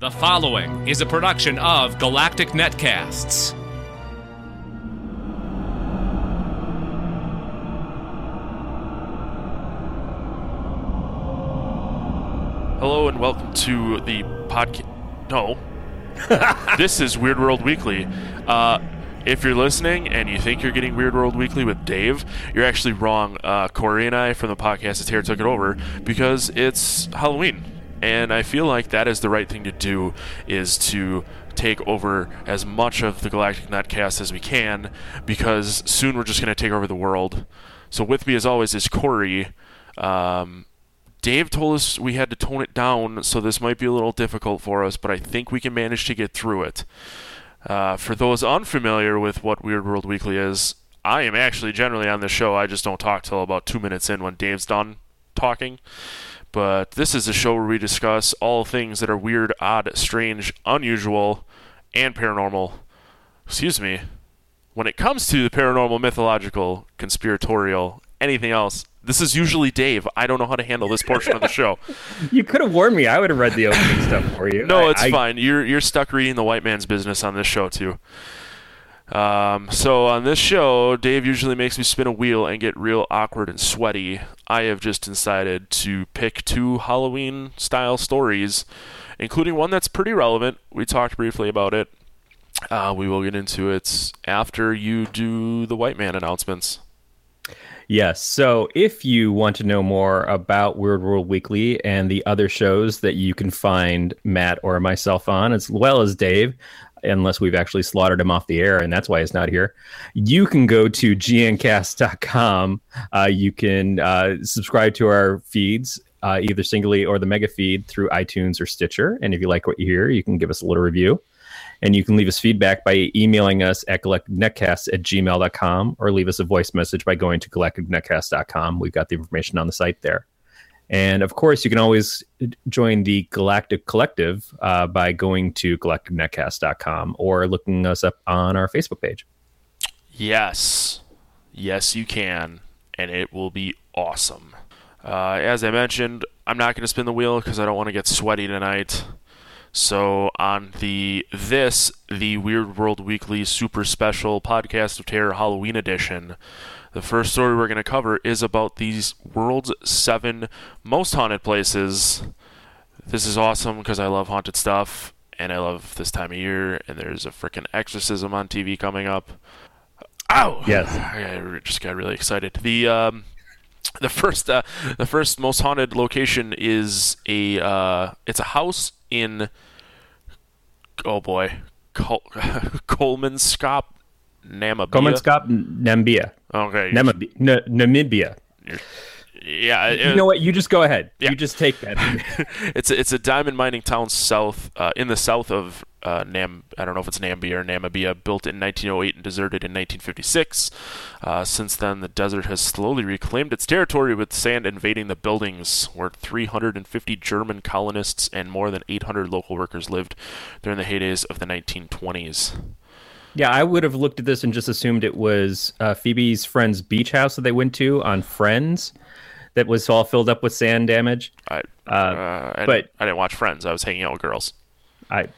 The following is a production of Galactic Netcasts. Hello and welcome to the podcast. No, this is Weird World Weekly. Uh, if you're listening and you think you're getting Weird World Weekly with Dave, you're actually wrong. Uh, Corey and I from the podcast is Here took it over because it's Halloween, and I feel like that is the right thing to do. Is to take over as much of the Galactic Netcast as we can because soon we're just going to take over the world. So with me as always is Corey. Um, Dave told us we had to tone it down, so this might be a little difficult for us, but I think we can manage to get through it. Uh, for those unfamiliar with what Weird World Weekly is, I am actually generally on the show. I just don't talk till about two minutes in when Dave's done talking. But this is a show where we discuss all things that are weird, odd, strange, unusual, and paranormal. Excuse me. When it comes to the paranormal, mythological, conspiratorial, anything else, this is usually Dave. I don't know how to handle this portion of the show. You could have warned me. I would have read the opening stuff for you. No, I- it's I- fine. You're you're stuck reading the white man's business on this show too. Um, so on this show, Dave usually makes me spin a wheel and get real awkward and sweaty. I have just decided to pick two Halloween style stories, including one that's pretty relevant. We talked briefly about it. Uh, we will get into it after you do the white man announcements. Yes. So if you want to know more about Weird World Weekly and the other shows that you can find Matt or myself on, as well as Dave, unless we've actually slaughtered him off the air, and that's why he's not here, you can go to gncast.com. Uh, you can uh, subscribe to our feeds. Uh, either singly or the mega feed through iTunes or Stitcher. And if you like what you hear, you can give us a little review. And you can leave us feedback by emailing us at galacticnetcast at gmail.com or leave us a voice message by going to galacticnetcast.com. We've got the information on the site there. And of course, you can always join the Galactic Collective uh, by going to galacticnetcast.com or looking us up on our Facebook page. Yes. Yes, you can. And it will be awesome. Uh, as I mentioned, I'm not going to spin the wheel because I don't want to get sweaty tonight. So, on the this, the Weird World Weekly Super Special Podcast of Terror Halloween Edition, the first story we're going to cover is about these world's seven most haunted places. This is awesome because I love haunted stuff and I love this time of year. And there's a freaking exorcism on TV coming up. Ow! Yes. I just got really excited. The um, the first uh, the first most haunted location is a uh, it's a house in oh boy Col- Kolmanskop Namibia. Kolmanskop, Namibia. Okay. Namibia. N- Namibia. yeah. it- You know what? You just go ahead. Yeah. You just take that. it's a, it's a diamond mining town south uh, in the south of uh, Nam. I don't know if it's Namibia or Namibia. Built in 1908 and deserted in 1956. Uh, since then, the desert has slowly reclaimed its territory, with sand invading the buildings, where 350 German colonists and more than 800 local workers lived during the heydays of the 1920s. Yeah, I would have looked at this and just assumed it was uh, Phoebe's friend's beach house that they went to on Friends that was all filled up with sand damage. I, uh, I, but- I didn't watch Friends. I was hanging out with girls. I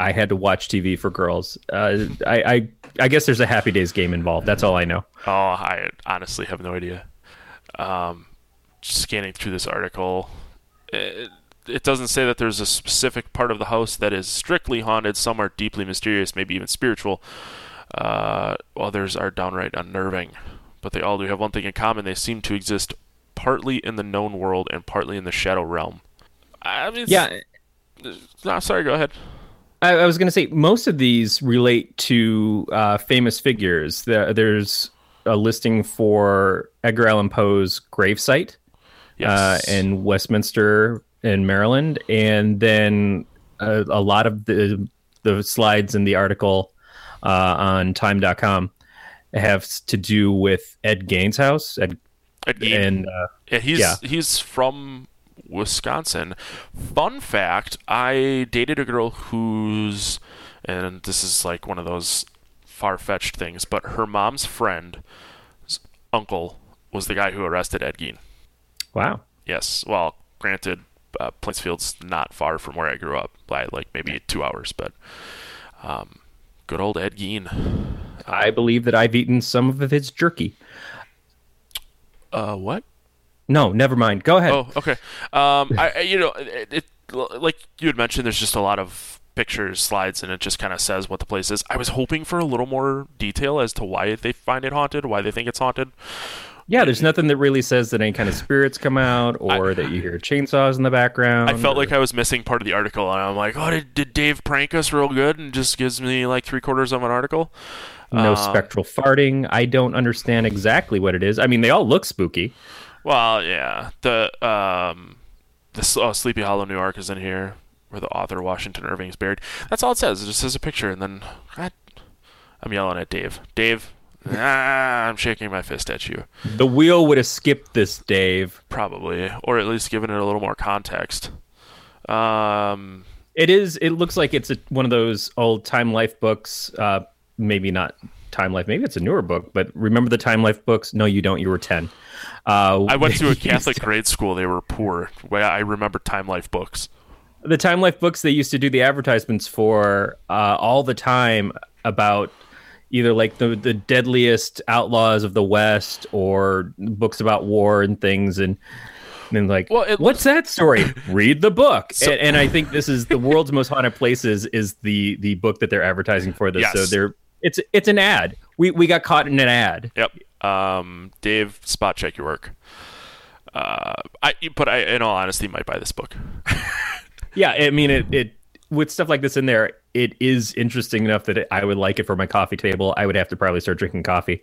I had to watch TV for girls. Uh, I, I I guess there's a Happy Days game involved. That's all I know. Oh, I honestly have no idea. Um, scanning through this article, it, it doesn't say that there's a specific part of the house that is strictly haunted. Some are deeply mysterious, maybe even spiritual. Uh, others are downright unnerving. But they all do have one thing in common: they seem to exist partly in the known world and partly in the shadow realm. I mean, Yeah, No, sorry. Go ahead. I, I was going to say most of these relate to uh, famous figures. The, there's a listing for Edgar Allan Poe's gravesite uh, in Westminster in Maryland, and then a, a lot of the the slides in the article uh, on Time.com have to do with Ed Gaines' house, Ed, Ed and uh, Yeah, he's Yeah. he's from Wisconsin. Fun fact: I dated a girl who's, and this is like one of those far fetched things, but her mom's friend, uncle, was the guy who arrested Ed Gein. wow, Yes. Well, granted, uh, Plainsfield's not far from where I grew up by like maybe two hours, but um, good old Ed Gein. I believe that I've eaten some of his jerky. Uh, what? No, never mind. Go ahead. Oh, okay. Um, I, I you know, it, it like you had mentioned, there's just a lot of pictures, slides, and it just kind of says what the place is. I was hoping for a little more detail as to why they find it haunted, why they think it's haunted. Yeah, there's nothing that really says that any kind of spirits come out or that you hear chainsaws in the background. I felt or- like I was missing part of the article, and I'm like, oh, did, did Dave prank us real good and just gives me like three quarters of an article? no uh, spectral farting. I don't understand exactly what it is. I mean, they all look spooky. Well, yeah, the um, the oh, Sleepy Hollow, New York, is in here, where the author Washington Irving is buried. That's all it says. It just says a picture, and then God, I'm yelling at Dave. Dave, ah, I'm shaking my fist at you. The wheel would have skipped this, Dave. Probably, or at least given it a little more context. Um, It is. It looks like it's a, one of those old Time Life books. Uh, maybe not Time Life. Maybe it's a newer book. But remember the Time Life books? No, you don't. You were ten. Uh, I went to a Catholic grade school. They were poor. I remember Time Life books. the Time Life books they used to do the advertisements for uh, all the time about either like the the deadliest outlaws of the West or books about war and things and. And like, Well, it what's that story? Read the book. So- and, and I think this is the world's most haunted places is the the book that they're advertising for this. Yes. So they're it's it's an ad. We we got caught in an ad. Yep. Um, Dave, spot check your work. Uh, I but I, in all honesty, might buy this book. Yeah, I mean it. It with stuff like this in there, it is interesting enough that it, I would like it for my coffee table. I would have to probably start drinking coffee.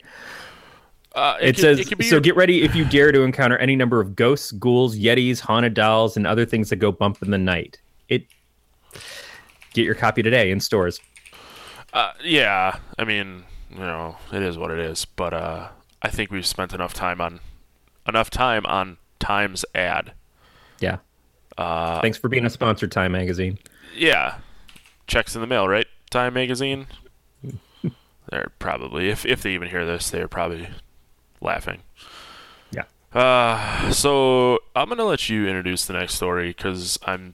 Uh, It, could- says could be so. your- Get ready if you dare to encounter any number of ghosts, ghouls, yetis, haunted dolls, and other things that go bump in the night. It get your copy today in stores. Uh, yeah, I mean, you know, it is what it is. But uh, I think we've spent enough time on enough time on Times ad. Yeah. Uh, Thanks for being a sponsored Time magazine. yeah, checks in the mail, right? Time magazine. they're probably if if they even hear this, they're probably laughing. Yeah. Uh, so I'm gonna let you introduce the next story because I'm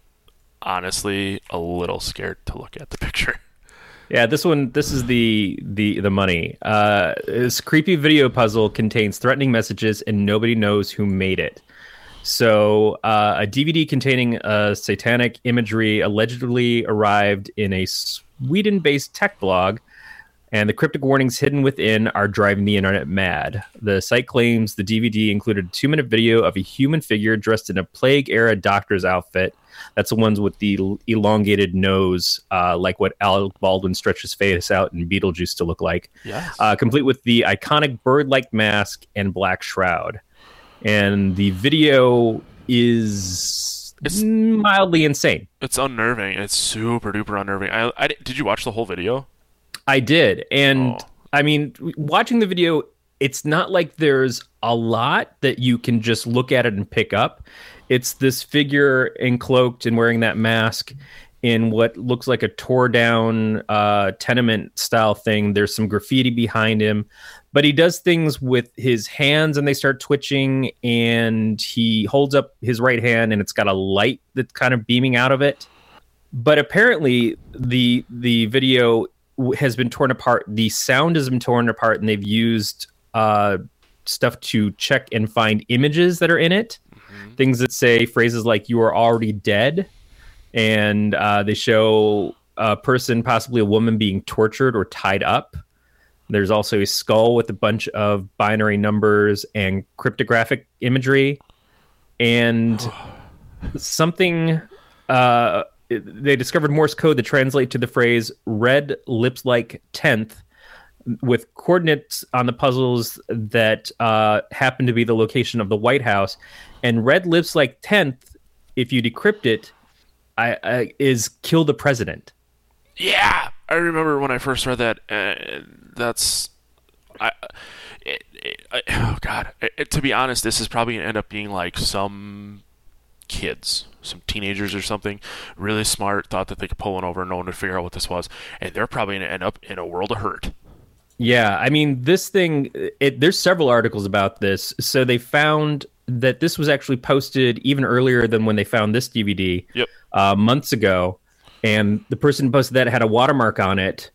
honestly a little scared to look at the picture. Yeah, this one. This is the the the money. Uh, this creepy video puzzle contains threatening messages, and nobody knows who made it. So, uh, a DVD containing uh, satanic imagery allegedly arrived in a Sweden-based tech blog, and the cryptic warnings hidden within are driving the internet mad. The site claims the DVD included a two-minute video of a human figure dressed in a plague-era doctor's outfit. That's the ones with the elongated nose, uh, like what Alec Baldwin stretched his face out in Beetlejuice to look like Yes. uh, complete with the iconic bird-like mask and black shroud. And the video is It's- mildly insane. it's unnerving. It's super duper unnerving. I, I did you watch the whole video? I did, and Oh. I mean, watching the video, it's not like there's a lot that you can just look at it and pick up. It's this figure encloaked and wearing that mask in what looks like a tore down uh, tenement style thing. There's some graffiti behind him, but he does things with his hands and they start twitching. And he holds up his right hand and it's got a light that's kind of beaming out of it. But apparently, the the video has been torn apart. The sound has been torn apart, and they've used uh, stuff to check and find images that are in it. Things that say phrases like "you are already dead," and uh, they show a person, possibly a woman, being tortured or tied up. There's also a skull with a bunch of binary numbers and cryptographic imagery, and something. Uh, they discovered Morse code that translate to the phrase "red lips like tenth, with coordinates on the puzzles that uh, happen to be the location of the White House. And red lips like tenth, if you decrypt it, I, I, is kill the president. Yeah, I remember when I first read that. Uh, that's, I, it, it, I, oh god. It- to be honest, this is probably gonna end up being like some kids, some teenagers or something, really smart, thought that they could pull one over and no one would figure out what this was, and they're probably gonna end up in a world of hurt. Yeah, I mean, this thing, it, there's several articles about this. So they found that this was actually posted even earlier than when they found this DVD Yep. uh, months ago, and the person who posted that had a watermark on it.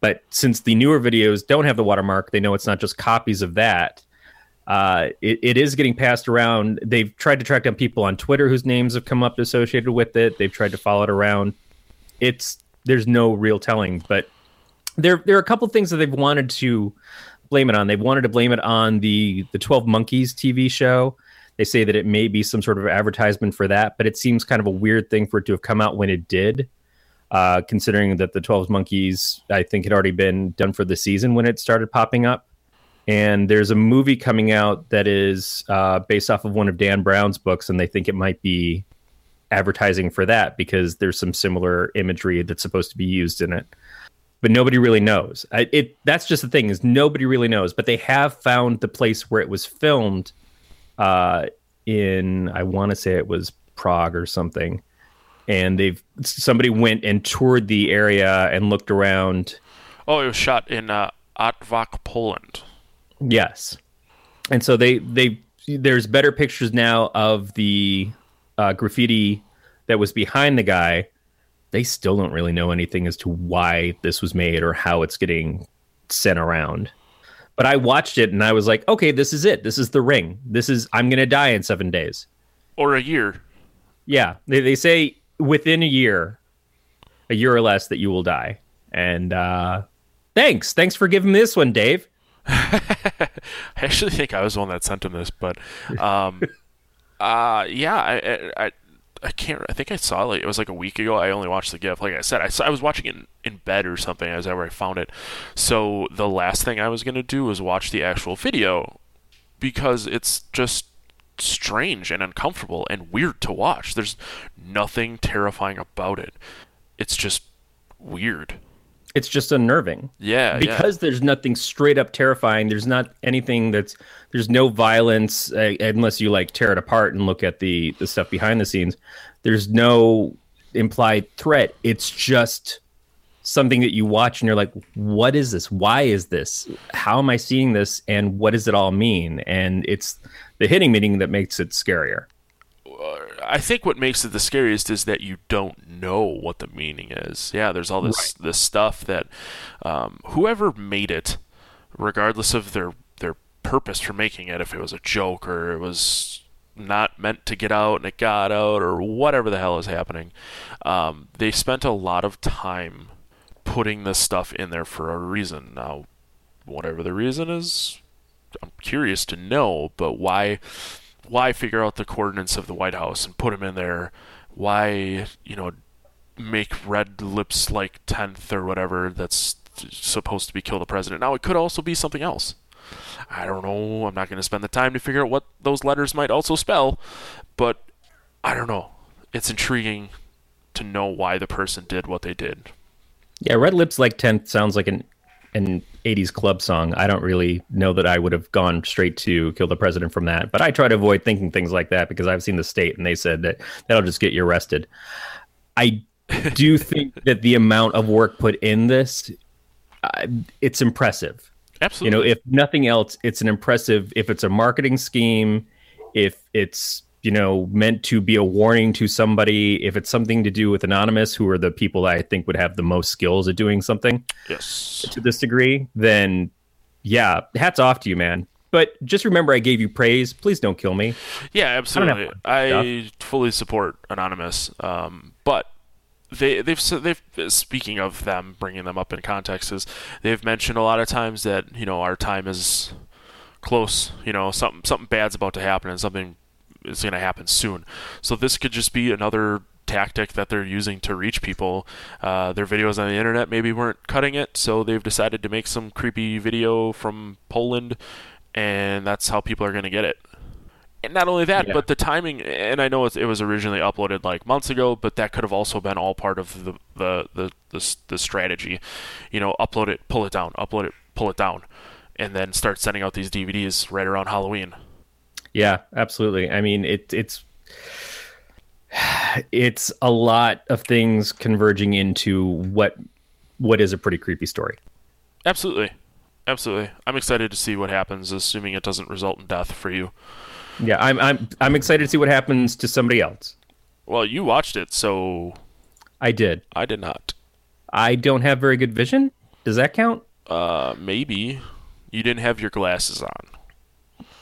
But since the newer videos don't have the watermark, they know it's not just copies of that. Uh, it, it is getting passed around. They've tried to track down people on Twitter whose names have come up associated with it. They've tried to follow it around. It's there's no real telling, but there there are a couple things that they've wanted to blame it on. They've wanted to blame it on the the Twelve Monkeys TV show. They say that it may be some sort of advertisement for that, but it seems kind of a weird thing for it to have come out when it did, uh, considering that the Twelve Monkeys I think had already been done for the season when it started popping up. And there's a movie coming out that is uh, based off of one of Dan Brown's books, and they think it might be advertising for that because there's some similar imagery that's supposed to be used in it but nobody really knows. I, it that's just the thing is nobody really knows. But they have found the place where it was filmed. Uh, in I want to say it was Prague or something, and they've somebody went and toured the area and looked around. Oh, it was shot in uh, Poland. Yes, and so they they there's better pictures now of the uh, graffiti that was behind the guy they still don't really know anything as to why this was made or how it's getting sent around. But I watched it and I was like, okay, this is it. This is the ring. This is I'm gonna die in seven days. Or a year. Yeah. They they say within a year, a year or less that you will die. And uh thanks. Thanks for giving me this one, Dave. I actually think I was the one that sent him this, but um uh yeah, I, I I can't. I think I saw like it was like a week ago. I only watched the GIF. Like I said, I saw, I was watching it in, in bed or something as I where I found it. So the last thing I was gonna do was watch the actual video because it's just strange and uncomfortable and weird to watch. There's nothing terrifying about it. It's just weird. It's just unnerving. Yeah, because yeah. there's nothing straight up terrifying. There's not anything that's there's no violence uh, unless you like tear it apart and look at the the stuff behind the scenes. There's no implied threat. It's just something that you watch and you're like, what is this? Why is this? How am I seeing this? And what does it all mean? And it's the hitting meaning that makes it scarier. I think what makes it the scariest is that you don't know what the meaning is. Yeah, there's all this Right. this stuff that um, whoever made it, regardless of their their purpose for making it, if it was a joke or it was not meant to get out and it got out or whatever the hell is happening, um, they spent a lot of time putting this stuff in there for a reason. Now, whatever the reason is, I'm curious to know. But why? Why figure out the coordinates of the White House and put them in there? Why, you know, make red lips like 10th or whatever that's supposed to be kill the president? Now, it could also be something else. I don't know. I'm not going to spend the time to figure out what those letters might also spell, but I don't know. It's intriguing to know why the person did what they did. Yeah, Red Lips Like 10th sounds like an an 80s club song. I don't really know that I would have gone straight to kill the president from that, but I try to avoid thinking things like that because I've seen the state and they said that that'll just get you arrested. I do think that the amount of work put in this uh, it's impressive. Absolutely. You know, if nothing else, it's an impressive if it's a marketing scheme, if it's you know meant to be a warning to somebody if it's something to do with anonymous who are the people i think would have the most skills at doing something yes. to this degree then yeah hats off to you man but just remember i gave you praise please don't kill me Yeah, absolutely. much I, fully support Anonymous, um, but they they've they've speaking of them bringing them up in context is they've mentioned a lot of times that you know our time is close. You know something something bad's about to happen and something is going to happen soon. So this could just be another tactic that they're using to reach people. Uh, their videos on the internet maybe weren't cutting it, so they've decided to make some creepy video from Poland, and that's how people are going to get it. And not only that, Yeah. but the timing. And I know it, it was originally uploaded like months ago, but that could have also been all part of the the the the, the strategy. You know, upload it, pull it down, upload it, pull it down, and then start sending out these DVDs right around Halloween. Yeah absolutely i mean it it's it's a lot of things converging into what what is a pretty creepy story Absolutely, absolutely. I'm excited to see what happens, assuming it doesn't result in death for you. Yeah, I'm I'm I'm excited to see what happens to somebody else. Well, you watched it, so I did. I did not. I don't have very good vision. Does that count? Uh, maybe you didn't have your glasses on.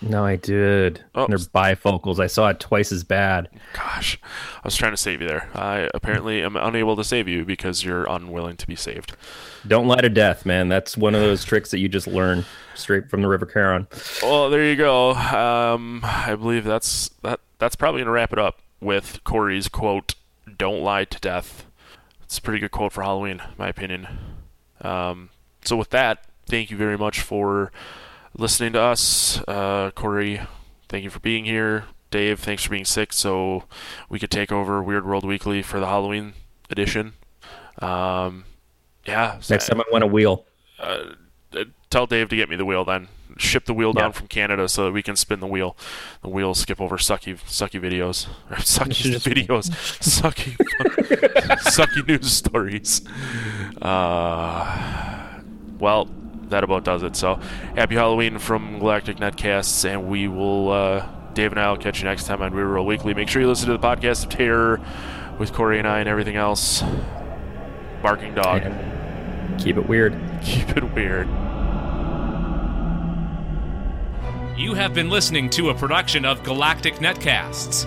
No, I did. Oh. They're bifocals. I saw it twice as bad. Gosh, I was trying to save you there. I apparently am unable to save you because you're unwilling to be saved. Don't lie to death, man. That's one of those tricks that you just learn straight from the River Charon. Well, there you go. Um, I believe that's that. That's probably gonna wrap it up with Corey's quote: "Don't lie to death." It's a pretty good quote for Halloween, in my opinion. Um, so with that, thank you very much for listening to us, uh, Corey. Thank you for being here, Dave. Thanks for being sick, so we could take over Weird World Weekly for the Halloween edition. Um, yeah. Next time I want a wheel. uh, tell Dave to get me the wheel then. Ship the wheel down Yeah. from Canada so that we can spin the wheel. The wheel skip over sucky sucky videos. Or sucky videos. sucky sucky news stories. Uh, well, that about does it. So happy Halloween from Galactic Netcasts and we will uh, Dave and I will catch you next time on Weird World Weekly. Make sure you listen to the podcast of terror with Corey and I and everything else. Barking dog. And keep it weird. Keep it weird. You have been listening to a production of Galactic Netcasts.